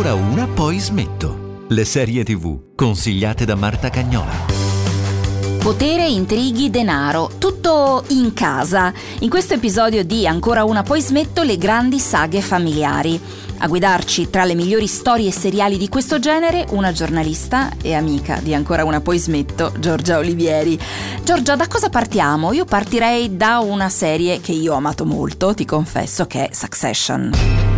ancora una, poi smetto. Le serie tv consigliate da Marta Cagnola. Potere, intrighi, denaro, tutto in casa. In questo episodio di Ancora una poi smetto le grandi saghe familiari. A guidarci tra le migliori storie seriali di questo genere, una giornalista e amica di Ancora una poi smetto, Giorgia Olivieri. Giorgia, da cosa partiamo? Io partirei da una serie che io ho amato molto, ti confesso, che è Succession.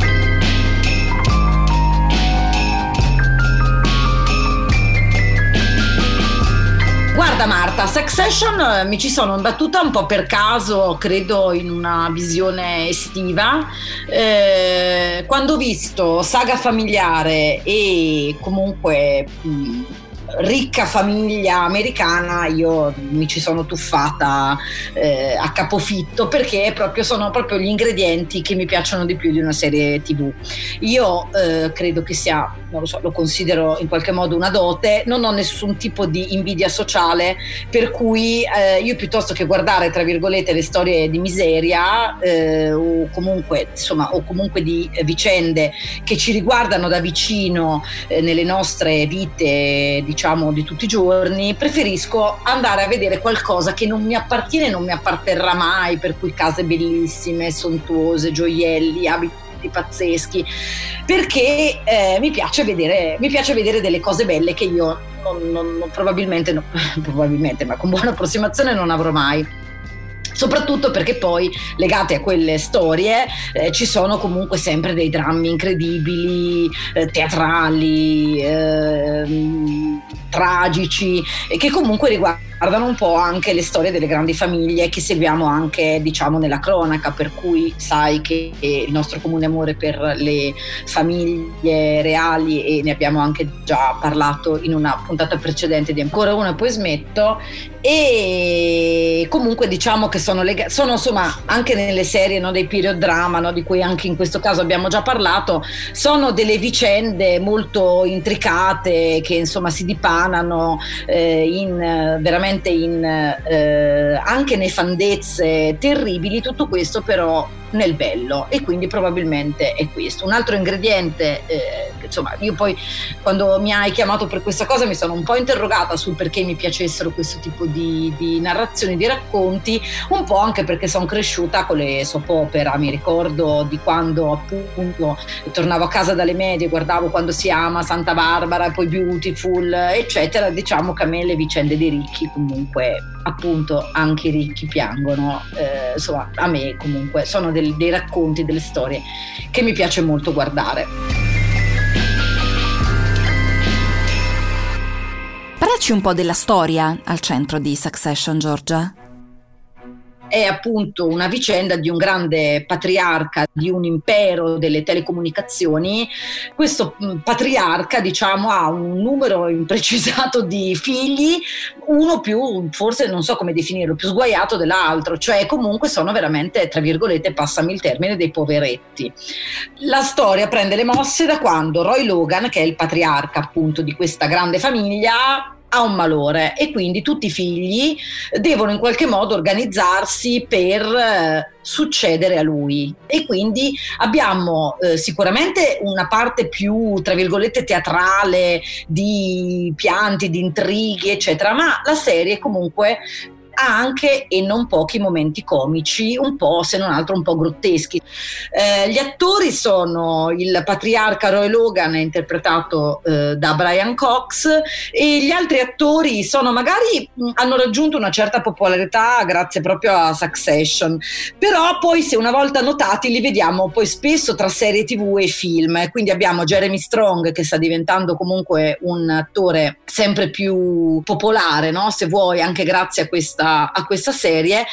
Guarda Marta, Succession eh, mi ci sono imbattuta un po' per caso, credo in una visione estiva, eh, quando ho visto Saga familiare e comunque mh, ricca famiglia americana io mi ci sono tuffata eh, a capofitto perché proprio sono proprio gli ingredienti che mi piacciono di più di una serie tv io eh, credo che sia non lo so lo considero in qualche modo una dote non ho nessun tipo di invidia sociale per cui eh, io piuttosto che guardare tra virgolette le storie di miseria eh, o comunque insomma o comunque di vicende che ci riguardano da vicino eh, nelle nostre vite diciamo di tutti i giorni, preferisco andare a vedere qualcosa che non mi appartiene e non mi apparterrà mai, per cui case bellissime, sontuose, gioielli, abiti pazzeschi, perché eh, mi, piace vedere, mi piace vedere delle cose belle che io non, non, probabilmente, no, probabilmente, ma con buona approssimazione non avrò mai. Soprattutto perché poi legate a quelle storie eh, ci sono comunque sempre dei drammi incredibili, eh, teatrali, eh, tragici che comunque riguardano un po' anche le storie delle grandi famiglie che seguiamo anche diciamo nella cronaca per cui sai che il nostro comune amore per le famiglie reali e ne abbiamo anche già parlato in una puntata precedente di ancora una poi smetto. E comunque diciamo che sono, leg- sono insomma anche nelle serie no, dei period drama no, di cui anche in questo caso abbiamo già parlato sono delle vicende molto intricate che insomma si dipanano eh, in, veramente in, eh, anche nefandezze terribili tutto questo però nel bello e quindi probabilmente è questo. Un altro ingrediente, eh, insomma, io poi quando mi hai chiamato per questa cosa mi sono un po' interrogata sul perché mi piacessero questo tipo di, di narrazioni, di racconti, un po' anche perché sono cresciuta con le soap opera, mi ricordo di quando appunto tornavo a casa dalle medie, guardavo quando si ama Santa Barbara, poi Beautiful, eccetera, diciamo che a me le vicende dei ricchi comunque appunto anche i ricchi piangono, eh, insomma a me comunque sono del, dei racconti, delle storie che mi piace molto guardare. Parlaci un po' della storia al centro di Succession, Giorgia è appunto una vicenda di un grande patriarca di un impero delle telecomunicazioni. Questo mm, patriarca, diciamo, ha un numero imprecisato di figli, uno più, forse non so come definirlo, più sguaiato dell'altro, cioè comunque sono veramente, tra virgolette, passami il termine, dei poveretti. La storia prende le mosse da quando Roy Logan, che è il patriarca appunto di questa grande famiglia, ha un malore e quindi tutti i figli devono in qualche modo organizzarsi per eh, succedere a lui. E quindi abbiamo eh, sicuramente una parte più tra virgolette teatrale di pianti, di intrighi eccetera ma la serie comunque ha anche e non pochi momenti comici, un po' se non altro un po' grotteschi. Eh, gli attori sono il patriarca Roy Logan, interpretato eh, da Brian Cox, e gli altri attori sono magari hanno raggiunto una certa popolarità grazie proprio a Succession, però poi se una volta notati li vediamo poi spesso tra serie tv e film, quindi abbiamo Jeremy Strong che sta diventando comunque un attore sempre più popolare, no? se vuoi, anche grazie a questa a questa serie.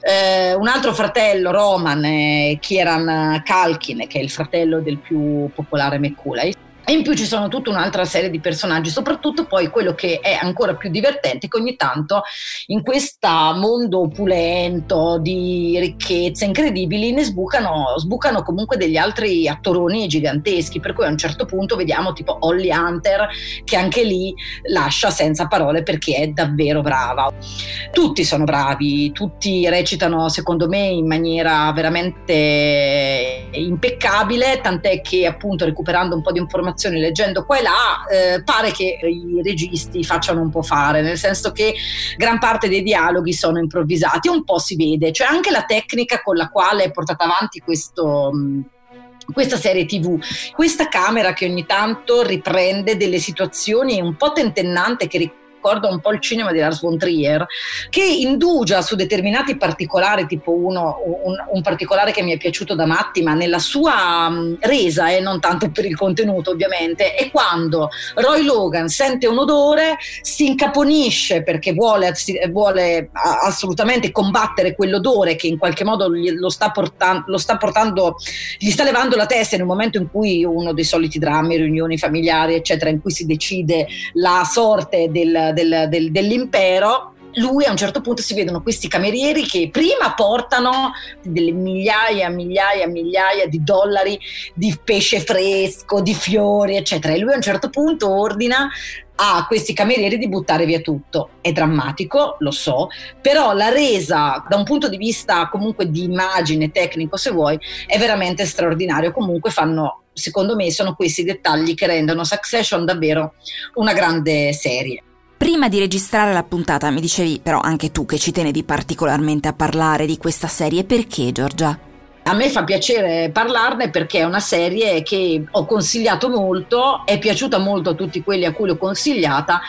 Eh, un altro fratello, Roman, Kieran Kalkin, che è il fratello del più popolare McCullough e in più ci sono tutta un'altra serie di personaggi, soprattutto poi quello che è ancora più divertente, che ogni tanto in questo mondo opulento di ricchezze incredibili ne sbucano, sbucano comunque degli altri attoroni giganteschi, per cui a un certo punto vediamo tipo Holly Hunter che anche lì lascia senza parole perché è davvero brava. Tutti sono bravi, tutti recitano secondo me in maniera veramente impeccabile, tant'è che appunto recuperando un po' di informazioni informazioni leggendo qua e là, eh, pare che i registi facciano un po' fare, nel senso che gran parte dei dialoghi sono improvvisati, un po' si vede, cioè anche la tecnica con la quale è portata avanti questo questa serie tv, questa camera che ogni tanto riprende delle situazioni un po' tentennante che ricorda un po' il cinema di Lars von Trier, che indugia su determinati particolari, tipo uno, un, un particolare che mi è piaciuto da matti, ma nella sua um, resa e eh, non tanto per il contenuto ovviamente, è quando Roy Logan sente un odore, si incaponisce perché vuole, vuole assolutamente combattere quell'odore che in qualche modo lo sta, portando, lo sta portando, gli sta levando la testa in un momento in cui uno dei soliti drammi, riunioni familiari, eccetera, in cui si decide la sorte del, del, del, dell'impero lui a un certo punto si vedono questi camerieri che prima portano delle migliaia, migliaia, migliaia di dollari di pesce fresco, di fiori, eccetera. E lui a un certo punto ordina a questi camerieri di buttare via tutto. È drammatico, lo so, però la resa da un punto di vista comunque di immagine tecnico, se vuoi, è veramente straordinario. Comunque fanno, secondo me, sono questi dettagli che rendono Succession davvero una grande serie. Prima di registrare la puntata mi dicevi però anche tu che ci tenevi particolarmente a parlare di questa serie, perché Giorgia? A me fa piacere parlarne perché è una serie che ho consigliato molto, è piaciuta molto a tutti quelli a cui l'ho consigliata,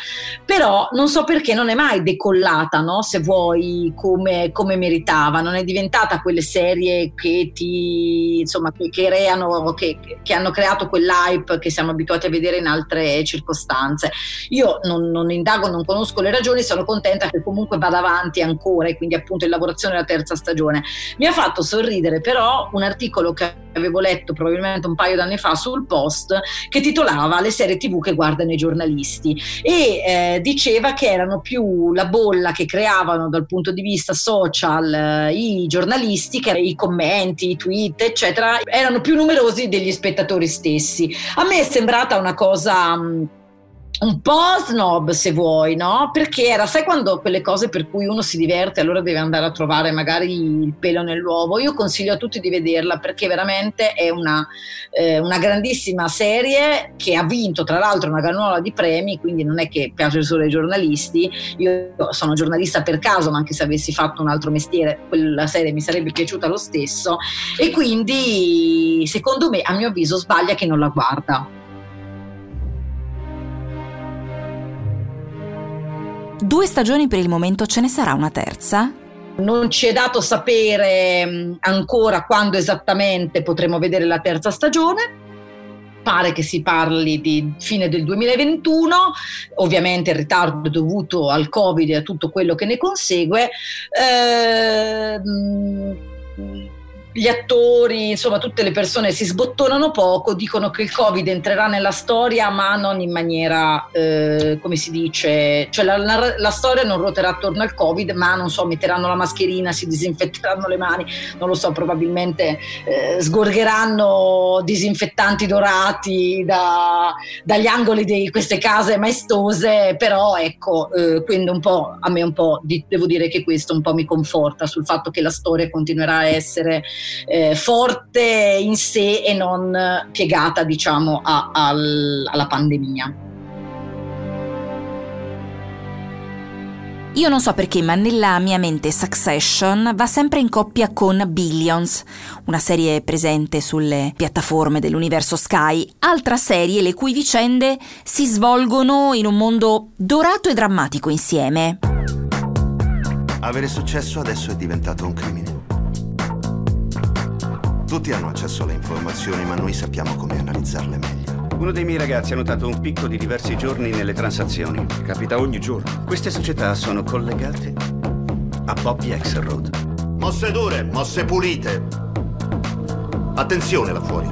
però non so perché non è mai decollata, no? se vuoi, come, come, meritava. Non è diventata quelle serie che ti insomma che, creano, che, che, hanno creato quell'hype che siamo abituati a vedere in altre circostanze. Io non, non indago, non conosco le ragioni, sono contenta che comunque vada avanti ancora e quindi appunto in lavorazione della terza stagione. Mi ha fatto sorridere però un articolo che avevo letto probabilmente un paio d'anni fa sul post che titolava Le serie tv che guardano i giornalisti e eh, diceva che erano più la bolla che creavano dal punto di vista social eh, i giornalisti, che i commenti, i tweet, eccetera, erano più numerosi degli spettatori stessi. A me è sembrata una cosa... Mh, un po' snob se vuoi, no? Perché era, sai quando quelle cose per cui uno si diverte, allora deve andare a trovare magari il pelo nell'uovo. Io consiglio a tutti di vederla perché veramente è una, eh, una grandissima serie che ha vinto tra l'altro una canola di premi, quindi non è che piace solo ai giornalisti. Io sono giornalista per caso, ma anche se avessi fatto un altro mestiere, quella serie mi sarebbe piaciuta lo stesso. E quindi, secondo me, a mio avviso, sbaglia chi non la guarda. Due stagioni per il momento, ce ne sarà una terza? Non ci è dato sapere mm, ancora quando esattamente potremo vedere la terza stagione. Pare che si parli di fine del 2021, ovviamente il ritardo è dovuto al Covid e a tutto quello che ne consegue. Eh, gli attori, insomma tutte le persone si sbottonano poco, dicono che il Covid entrerà nella storia ma non in maniera, eh, come si dice, cioè la, la, la, storia non ruoterà attorno al Covid ma non so, metteranno la mascherina, si disinfetteranno le mani, non lo so, probabilmente eh, sgorgeranno disinfettanti dorati da, dagli angoli di queste case maestose, però ecco, eh, quindi un po', a me un po', di, devo dire che questo un po' mi conforta sul fatto che la storia continuerà a essere eh, forte in sé e non piegata diciamo a, al, alla pandemia. Io non so perché, ma nella mia mente Succession va sempre in coppia con Billions, una serie presente sulle piattaforme dell'universo Sky, altra serie le cui vicende si svolgono in un mondo dorato e drammatico insieme. Avere successo adesso è diventato un crimine. Tutti hanno accesso alle informazioni, ma noi sappiamo come analizzarle meglio. Uno dei miei ragazzi ha notato un picco di diversi giorni nelle transazioni. Capita ogni giorno. Queste società sono collegate a Bobby Axelrod. Mosse dure, mosse pulite. Attenzione là fuori.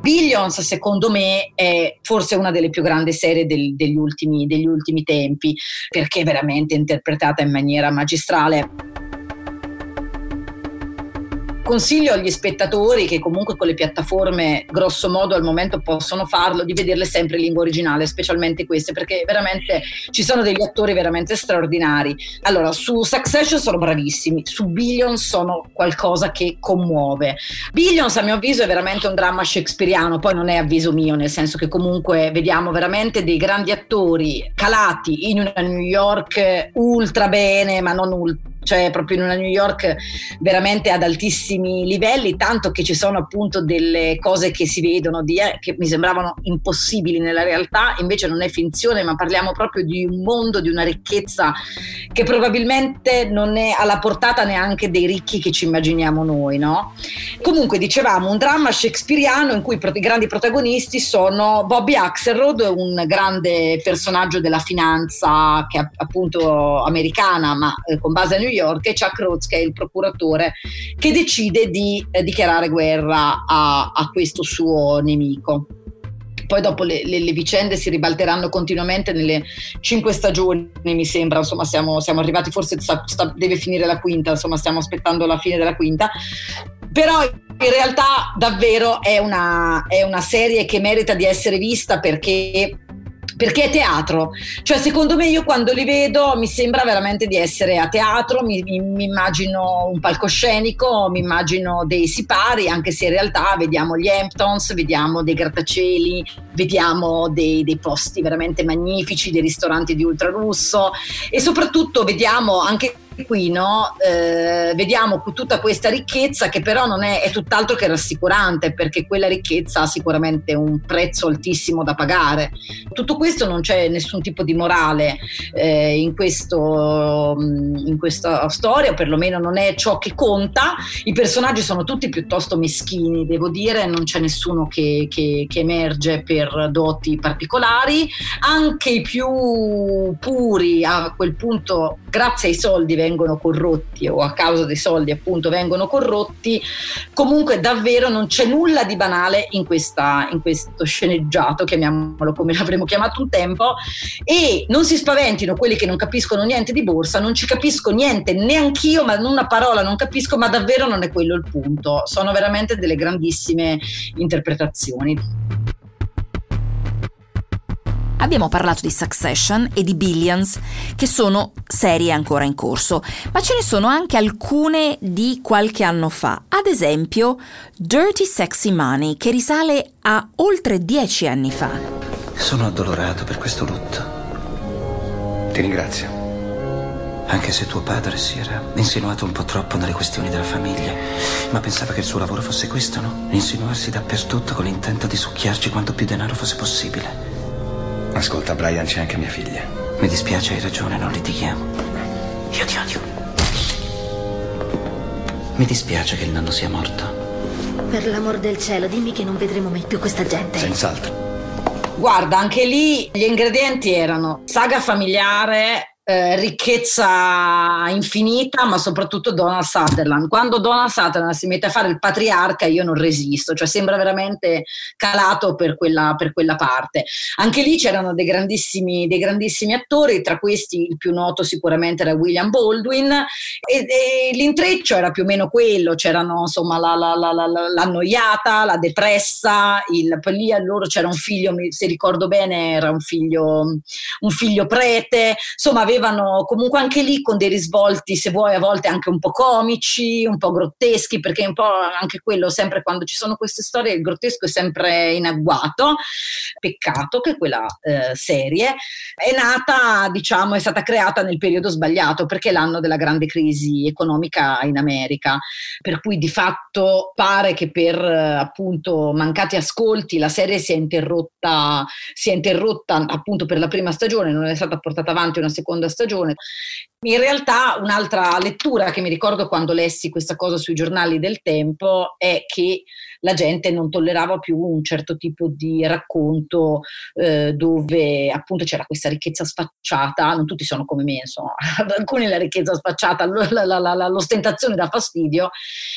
Billions, secondo me, è forse una delle più grandi serie del, degli, ultimi, degli ultimi tempi, perché è veramente interpretata in maniera magistrale consiglio agli spettatori che comunque con le piattaforme grosso modo al momento possono farlo di vederle sempre in lingua originale, specialmente queste, perché veramente ci sono degli attori veramente straordinari. Allora, su Succession sono bravissimi, su Billions sono qualcosa che commuove. Billions a mio avviso è veramente un dramma shakespeariano, poi non è avviso mio, nel senso che comunque vediamo veramente dei grandi attori calati in una New York ultra bene, ma non ultra cioè proprio in una New York veramente ad altissimi livelli, tanto che ci sono appunto delle cose che si vedono di, eh, che mi sembravano impossibili nella realtà, invece non è finzione, ma parliamo proprio di un mondo, di una ricchezza che probabilmente non è alla portata neanche dei ricchi che ci immaginiamo noi, no? Comunque dicevamo un dramma shakespeariano in cui i grandi protagonisti sono Bobby Axelrod, un grande personaggio della finanza che è appunto americana, ma eh, con base a New York York e Chuck Rhodes che è il procuratore che decide di eh, dichiarare guerra a, a questo suo nemico. Poi dopo le, le, le, vicende si ribalteranno continuamente nelle cinque stagioni, mi sembra, insomma siamo, siamo arrivati, forse sta, sta, deve finire la quinta, insomma stiamo aspettando la fine della quinta, però in realtà davvero è una, è una serie che merita di essere vista perché perché è teatro. Cioè, secondo me, io quando li vedo mi sembra veramente di essere a teatro, mi, mi, mi immagino un palcoscenico, mi immagino dei sipari, anche se in realtà vediamo gli Hamptons, vediamo dei grattacieli, vediamo dei, dei posti veramente magnifici, dei ristoranti di ultralusso e soprattutto vediamo anche qui no, eh, vediamo tutta questa ricchezza che però non è, è, tutt'altro che rassicurante perché quella ricchezza ha sicuramente un prezzo altissimo da pagare. Tutto questo non c'è nessun tipo di morale eh, in, questo, mm, in questa storia, perlomeno non è ciò che conta. I personaggi sono tutti piuttosto meschini, devo dire, non c'è nessuno che, che, che emerge per doti particolari, anche i più puri a quel punto, grazie ai soldi, vengono vengono corrotti o a causa dei soldi appunto vengono corrotti, comunque davvero non c'è nulla di banale in, questa, in questo sceneggiato, chiamiamolo come l'avremmo chiamato un tempo, e non si spaventino quelli che non capiscono niente di borsa, non ci capisco niente neanch'io, ma una parola non capisco, ma davvero non è quello il punto, sono veramente delle grandissime interpretazioni. Abbiamo parlato di Succession e di Billions, che sono serie ancora in corso, ma ce ne sono anche alcune di qualche anno fa. Ad esempio, Dirty Sexy Money, che risale a oltre dieci anni fa. Sono addolorato per questo lutto. Ti ringrazio. Anche se tuo padre si era insinuato un po' troppo nelle questioni della famiglia, ma pensava che il suo lavoro fosse questo, no? Insinuarsi dappertutto con l'intento di succhiarci quanto più denaro fosse possibile. Ascolta, Brian, c'è anche mia figlia. Mi dispiace, hai ragione, non litighiamo. Io ti odio. Mi dispiace che il nonno sia morto. Per l'amor del cielo, dimmi che non vedremo mai più questa gente. Senz'altro. Guarda, anche lì gli ingredienti erano saga familiare, eh, ricchezza infinita, ma soprattutto Donald Sutherland. Quando Donald Sutherland si mette a fare il patriarca, io non resisto, cioè sembra veramente calato per quella, per quella parte. Anche lì c'erano dei grandissimi, dei grandissimi, attori, tra questi il più noto sicuramente era William Baldwin, e, e l'intreccio era più o meno quello, c'erano insomma la, la, la, l'annoiata, la depressa, il, lì a loro c'era un figlio, se ricordo bene, era un figlio, un figlio prete, insomma aveva avevano comunque anche lì con dei risvolti, se vuoi, a volte anche un po' comici, un po' grotteschi, perché un po' anche quello, sempre quando ci sono queste storie, il grottesco è sempre in agguato. Peccato che quella eh, serie è nata, diciamo, è stata creata nel periodo sbagliato, perché è l'anno della grande crisi economica in America, per cui di fatto pare che per appunto mancati ascolti la serie si è interrotta, si è interrotta appunto per la prima stagione, non è stata portata avanti una seconda stagione. In realtà un'altra lettura che mi ricordo quando lessi questa cosa sui giornali del tempo è che la gente non tollerava più un certo tipo di racconto eh, dove appunto c'era questa ricchezza sfacciata, non tutti sono come me, insomma, ad alcuni la ricchezza sfacciata, la, la, la, l'ostentazione dà fastidio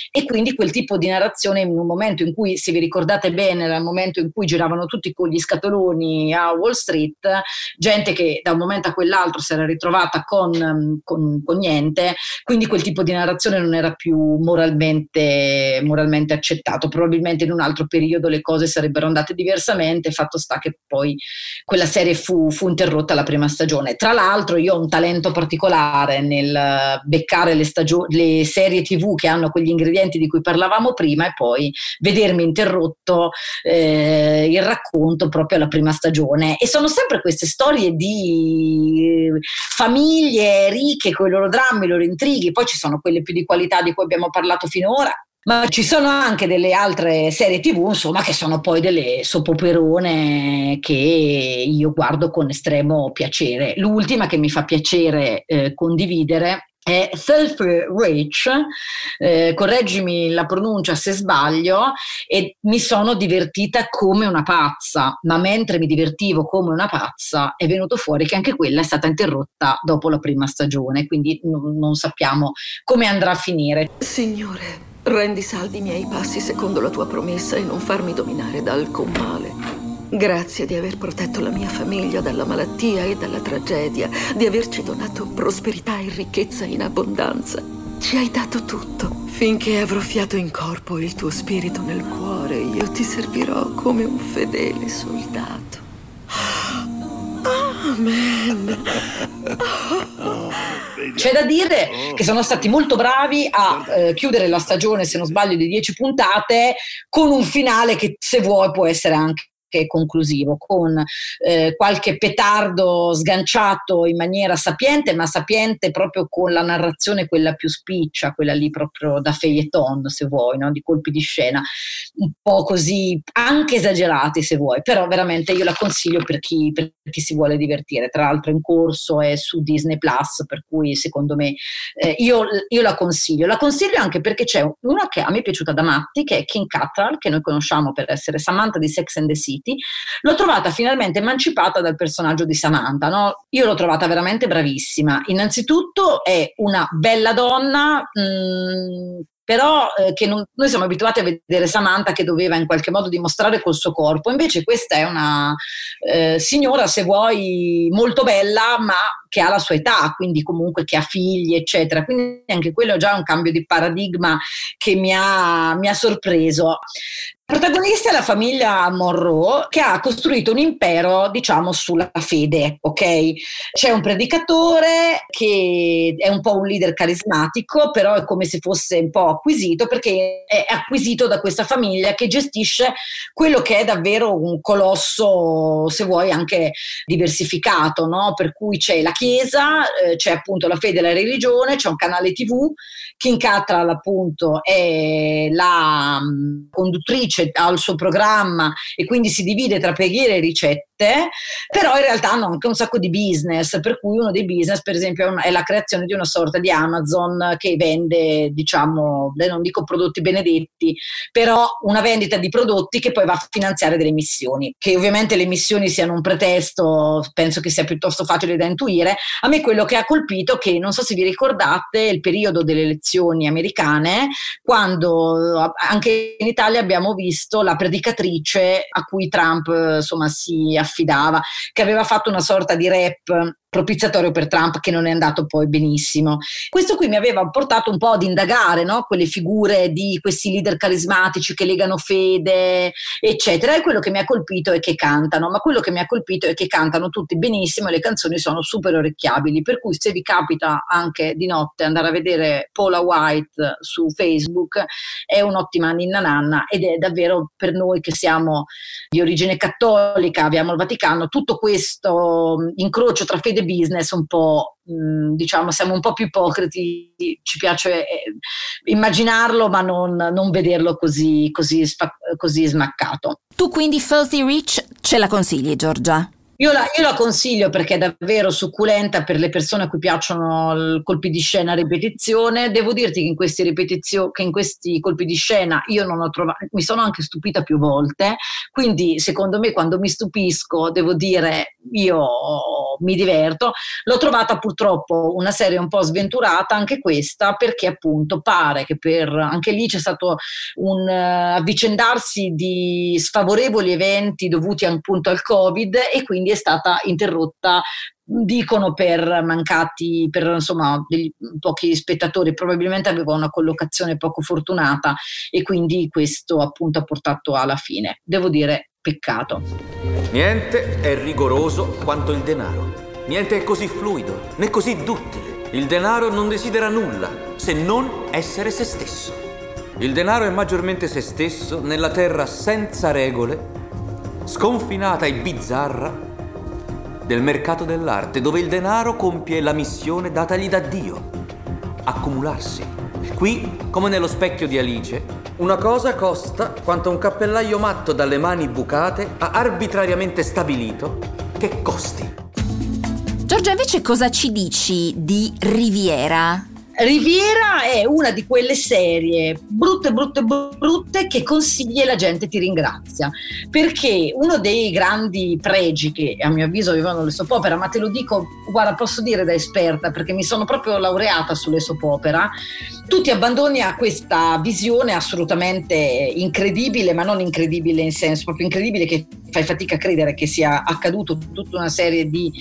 e quindi quel tipo di narrazione in un momento in cui, se vi ricordate bene, era il momento in cui giravano tutti con gli scatoloni a Wall Street, gente che da un momento a quell'altro si era ritrovata con con, con, con, niente, quindi quel tipo di narrazione non era più moralmente, moralmente accettato. Probabilmente in un altro periodo le cose sarebbero andate diversamente, fatto sta che poi quella serie fu, fu interrotta la prima stagione. Tra l'altro io ho un talento particolare nel beccare le, stagio- le serie tv che hanno quegli ingredienti di cui parlavamo prima e poi vedermi interrotto eh, il racconto proprio alla prima stagione. E sono sempre queste storie di famiglie ricche con i loro drammi, i loro intrighi, poi ci sono quelle più di qualità di cui abbiamo parlato finora, ma ci sono anche delle altre serie tv, insomma, che sono poi delle sopoperone che io guardo con estremo piacere. L'ultima che mi fa piacere eh, condividere è Self Rich, eh, correggimi la pronuncia se sbaglio, e mi sono divertita come una pazza, ma mentre mi divertivo come una pazza è venuto fuori che anche quella è stata interrotta dopo la prima stagione, quindi non, non sappiamo come andrà a finire. Signore, Rendi saldi i miei passi secondo la tua promessa e non farmi dominare da alcun male. Grazie di aver protetto la mia famiglia dalla malattia e dalla tragedia, di averci donato prosperità e ricchezza in abbondanza. Ci hai dato tutto. Finché avrò fiato in corpo e il tuo spirito nel cuore, io ti servirò come un fedele soldato. Amen. C'è da dire che sono stati molto bravi a eh, chiudere la stagione, se non sbaglio, di 10 puntate con un finale che se vuoi può essere anche anche conclusivo, con eh, qualche petardo sganciato in maniera sapiente, ma sapiente proprio con la narrazione quella più spiccia, quella lì proprio da feuilleton, se vuoi, no? di colpi di scena, un po' così, anche esagerati se vuoi, però veramente io la consiglio per chi, per chi si vuole divertire. Tra l'altro in corso è su Disney Plus, per cui secondo me eh, io, io, la consiglio. La consiglio anche perché c'è una che a me è piaciuta da matti, che è King Cattrall, che noi conosciamo per essere Samantha di Sex and the City City, l'ho trovata finalmente emancipata dal personaggio di Samantha. No? Io l'ho trovata veramente bravissima. Innanzitutto è una bella donna. Mh, mm, però eh, che non, noi siamo abituati a vedere Samantha che doveva in qualche modo dimostrare col suo corpo, invece questa è una eh, signora, se vuoi, molto bella, ma che ha la sua età, quindi comunque che ha figli, eccetera. Quindi anche quello è già un cambio di paradigma che mi ha, mi ha sorpreso. Protagonista è la famiglia Monroe che ha costruito un impero, diciamo, sulla fede, ok? C'è un predicatore che è un po' un leader carismatico, però è come se fosse un po' acquisito perché è acquisito da questa famiglia che gestisce quello che è davvero un colosso, se vuoi, anche diversificato, no? Per cui c'è la Chiesa, eh, c'è appunto la fede e la religione, c'è un canale TV, King Cattrall appunto è la um, conduttrice dice ha il suo programma e quindi si divide tra preghiere e ricette niente, però in realtà hanno anche un sacco di business, per cui uno dei business per esempio è la creazione di una sorta di Amazon che vende, diciamo, non dico prodotti benedetti, però una vendita di prodotti che poi va a finanziare delle missioni, che ovviamente le missioni siano un pretesto, penso che sia piuttosto facile da intuire. A me quello che ha colpito, che non so se vi ricordate, il periodo delle elezioni americane, quando anche in Italia abbiamo visto la predicatrice a cui Trump insomma si affidava, che aveva fatto una sorta di rap propiziatorio per Trump che non è andato poi benissimo. Questo qui mi aveva portato un po' ad indagare no? quelle figure di questi leader carismatici che legano fede, eccetera. E quello che mi ha colpito è che cantano, ma quello che mi ha colpito è che cantano tutti benissimo e le canzoni sono super orecchiabili. Per cui se vi capita anche di notte andare a vedere Paula White su Facebook, è un'ottima ninna nanna ed è davvero per noi che siamo di origine cattolica, abbiamo il Vaticano, tutto questo incrocio tra fede business un po', mh, diciamo, siamo un po' più ipocriti, ci piace eh, immaginarlo ma non, non vederlo così, così, spa- così smaccato. Tu quindi Filthy Rich ce la consigli, Giorgia? Io la, io la, consiglio perché è davvero succulenta per le persone a cui piacciono colpi di scena a ripetizione. Devo dirti che in, questi che in questi colpi di scena io non ho trovato, mi sono anche stupita più volte, quindi secondo me quando mi stupisco devo dire io mi diverto. L'ho trovata purtroppo una serie un po' sventurata, anche questa, perché appunto pare che per anche lì c'è stato un uh, avvicendarsi di sfavorevoli eventi dovuti appunto al Covid e quindi è stata interrotta dicono per mancati, per insomma degli, pochi spettatori, probabilmente aveva una collocazione poco fortunata e quindi questo appunto ha portato alla fine. Devo dire peccato. Niente è rigoroso quanto il denaro. Niente è così fluido né così duttile. Il denaro non desidera nulla se non essere se stesso. Il denaro è maggiormente se stesso nella terra senza regole, sconfinata e bizzarra del mercato dell'arte, dove il denaro compie la missione datagli da Dio, accumularsi. Qui, come nello specchio di Alice, una cosa costa quanto un cappellaio matto dalle mani bucate ha arbitrariamente stabilito che costi. Giorgia, invece cosa ci dici di Riviera? Riviera è una di quelle serie brutte, brutte, brutte che consigli e la gente ti ringrazia. Perché uno dei grandi pregi che a mio avviso avevano le soap opera, ma te lo dico, guarda, posso dire da esperta perché mi sono proprio laureata sulle soap opera, tu ti abbandoni a questa visione assolutamente incredibile, ma non incredibile in senso proprio incredibile che fai fatica a credere che sia accaduto tutta una serie di,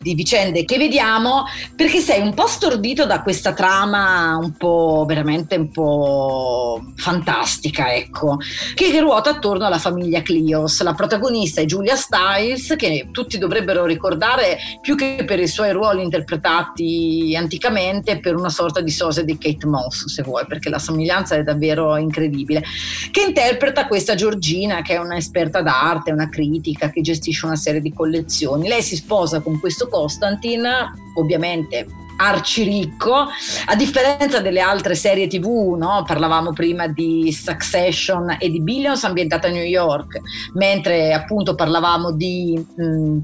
di vicende che vediamo, perché sei un po' stordito da questa trama un po' veramente un po' fantastica, ecco, che ruota attorno alla famiglia Clios. La protagonista è Giulia Stiles, che tutti dovrebbero ricordare più che per i suoi ruoli interpretati anticamente, per una sorta di sosia di Kate Moss, se vuoi, perché la somiglianza è davvero incredibile, che interpreta questa Giorgina, che è un'esperta d'arte, una critica, che gestisce una serie di collezioni. Lei si sposa con questo Constantin, ovviamente arciricco, a differenza delle altre serie tv, no? parlavamo prima di Succession e di Billions ambientata a New York, mentre appunto parlavamo di... Mh,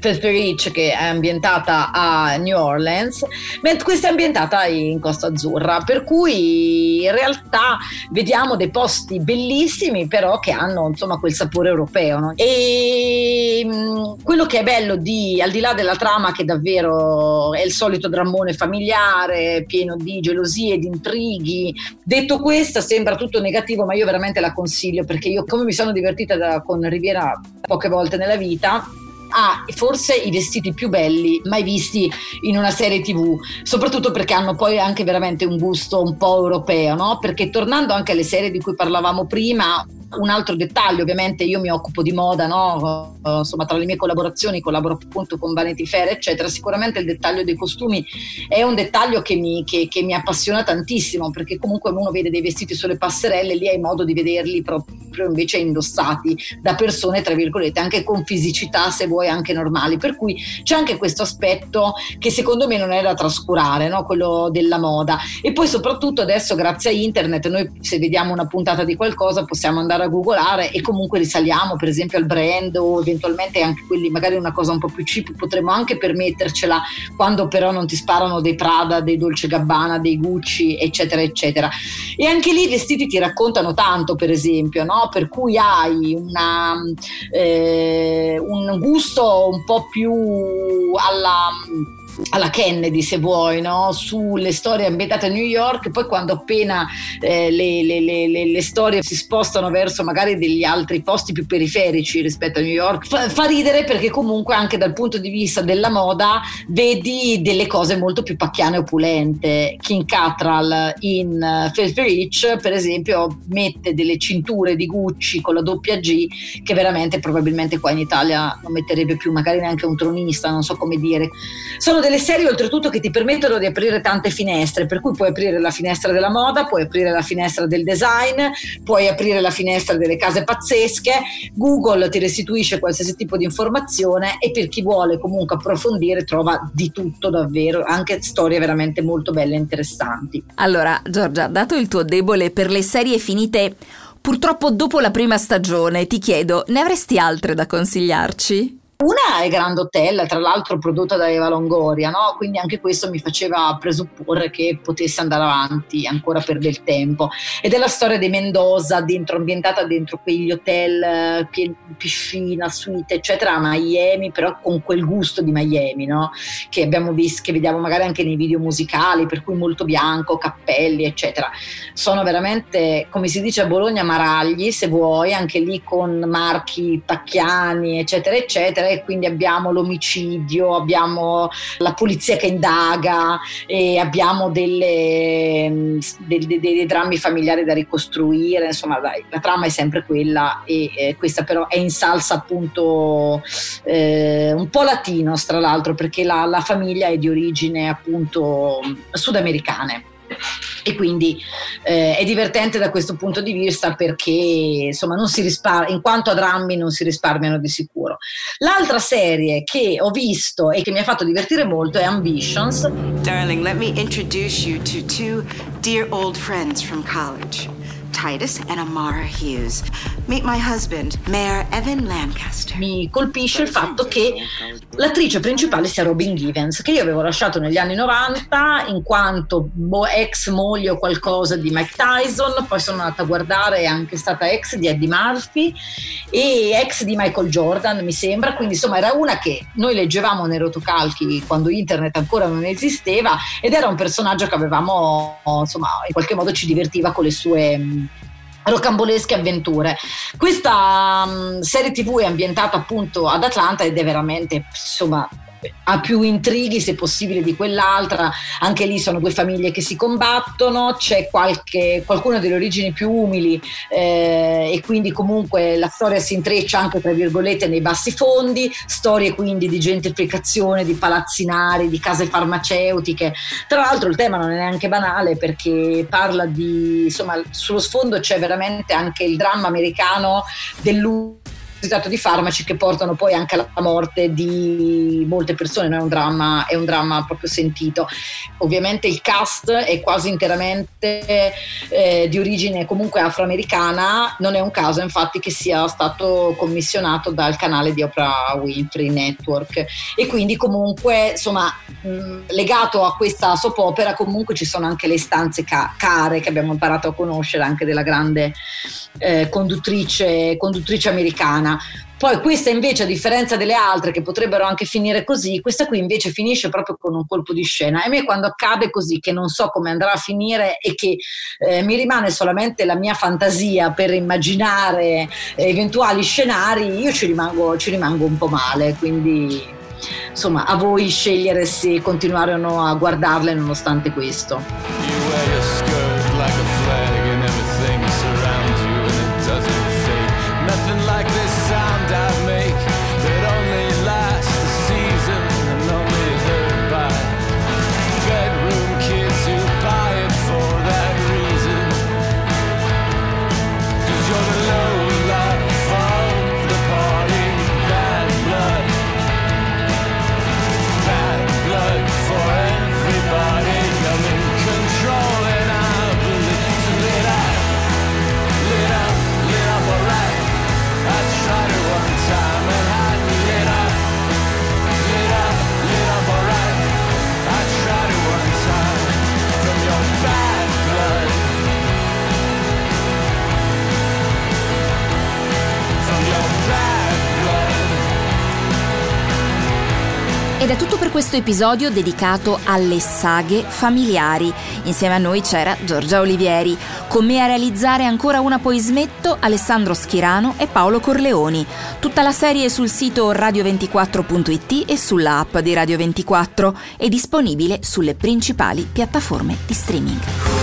Filthy Rich che è ambientata a New Orleans, mentre questa è ambientata in Costa Azzurra, per cui in realtà vediamo dei posti bellissimi però che hanno insomma quel sapore europeo. No? E mh, quello che è bello di, al di là della trama che davvero è il solito drammone familiare, pieno di gelosie, di intrighi, detto questo sembra tutto negativo ma io veramente la consiglio perché io come mi sono divertita da, con Riviera poche volte nella vita ha forse i vestiti più belli mai visti in una serie tv, soprattutto perché hanno poi anche veramente un gusto un po' europeo, no? Perché tornando anche alle serie di cui parlavamo prima, un altro dettaglio, ovviamente io mi occupo di moda, no? uh, insomma tra le mie collaborazioni collaboro appunto con Vanity Fair, eccetera, sicuramente il dettaglio dei costumi è un dettaglio che mi, che, che mi appassiona tantissimo perché comunque uno vede dei vestiti sulle passerelle, lì hai modo di vederli proprio invece indossati da persone, tra virgolette, anche con fisicità se vuoi anche normali, per cui c'è anche questo aspetto che secondo me non è da trascurare, no? quello della moda e poi soprattutto adesso grazie a internet noi se vediamo una puntata di qualcosa possiamo andare andare a googolare e comunque risaliamo per esempio al brand o eventualmente anche quelli magari una cosa un po' più cheap potremmo anche permettercela quando però non ti sparano dei Prada, dei Dolce Gabbana, dei Gucci eccetera eccetera e anche lì i vestiti ti raccontano tanto per esempio no? per cui hai una, eh, un gusto un po' più alla alla Kennedy se vuoi, no? sulle storie ambientate a New York, poi quando appena eh, le, le, le, le, storie si spostano verso magari degli altri posti più periferici rispetto a New York, fa, fa, ridere perché comunque anche dal punto di vista della moda vedi delle cose molto più pacchiane e opulente. King Cattrall in uh, Filthy Rich per esempio mette delle cinture di Gucci con la doppia G che veramente probabilmente qua in Italia non metterebbe più magari neanche un tronista, non so come dire. Sono delle serie oltretutto che ti permettono di aprire tante finestre, per cui puoi aprire la finestra della moda, puoi aprire la finestra del design, puoi aprire la finestra delle case pazzesche, Google ti restituisce qualsiasi tipo di informazione e per chi vuole comunque approfondire trova di tutto davvero, anche storie veramente molto belle e interessanti. Allora Giorgia, dato il tuo debole per le serie finite purtroppo dopo la prima stagione, ti chiedo, ne avresti altre da consigliarci? Una è Grand Hotel, tra l'altro prodotta da Eva Longoria, no? quindi anche questo mi faceva presupporre che potesse andare avanti ancora per del tempo. Ed è la storia di Mendoza, dentro, ambientata dentro quegli hotel, piscina, suite, eccetera, a Miami, però con quel gusto di Miami, no? che abbiamo visto, che vediamo magari anche nei video musicali, per cui molto bianco, cappelli, eccetera. Sono veramente, come si dice a Bologna, maragli, se vuoi, anche lì con marchi pacchiani, eccetera, eccetera e quindi abbiamo l'omicidio, abbiamo la polizia che indaga abbiamo delle, dei, dei, dei drammi familiari da ricostruire, insomma dai, la trama è sempre quella e eh, questa però è in salsa appunto eh, un po' latino tra l'altro perché la, la famiglia è di origine appunto sudamericane e quindi eh, è divertente da questo punto di vista perché insomma non si risparmia, in quanto a drammi non si risparmiano di sicuro. L'altra serie che ho visto e che mi ha fatto divertire molto è Ambitions. Darling, let me introduce you to two dear old friends from college. Titus and Amara Hughes. Meet my husband, Mayor Evan Lancaster. Mi colpisce il fatto che l'attrice principale sia Robin Givens, che io avevo lasciato negli anni 90 in quanto ex moglie o qualcosa di Mike Tyson, poi sono andata a guardare, è anche stata ex di Eddie Murphy e ex di Michael Jordan, mi sembra, quindi insomma era una che noi leggevamo nei rotocalchi quando internet ancora non esisteva ed era un personaggio che avevamo, insomma, in qualche modo ci divertiva con le sue rocambolesche avventure. Questa um, serie TV è ambientata appunto ad Atlanta ed è veramente, insomma, ha più intrighi se possibile di quell'altra, anche lì sono due famiglie che si combattono, c'è qualche, qualcuno delle origini più umili eh, e quindi comunque la storia si intreccia anche tra virgolette nei bassi fondi, storie quindi di gentrificazione, di palazzinari, di case farmaceutiche. Tra l'altro il tema non è neanche banale perché parla di, insomma, sullo sfondo c'è veramente anche il dramma americano dell'uso di farmaci che portano poi anche alla morte di molte persone, è un, dramma, è un dramma proprio sentito. Ovviamente il cast è quasi interamente eh, di origine comunque afroamericana, non è un caso infatti che sia stato commissionato dal canale di Oprah Winfrey Network e quindi comunque insomma mh, legato a questa soap opera comunque ci sono anche le stanze ca- care che abbiamo imparato a conoscere anche della grande eh, conduttrice, conduttrice americana. Poi questa invece, a differenza delle altre che potrebbero anche finire così, questa qui invece finisce proprio con un colpo di scena. E a me quando accade così, che non so come andrà a finire e che eh, mi rimane solamente la mia fantasia per immaginare eventuali scenari, io ci rimango, ci rimango un po' male. Quindi insomma a voi scegliere se continuare o no a guardarle nonostante questo. Questo episodio dedicato alle saghe familiari. Insieme a noi c'era Giorgia Olivieri. Con me a realizzare ancora una poi smetto Alessandro Schirano e Paolo Corleoni. Tutta la serie è sul sito radio24.it e sulla app di Radio 24 è disponibile sulle principali piattaforme di streaming.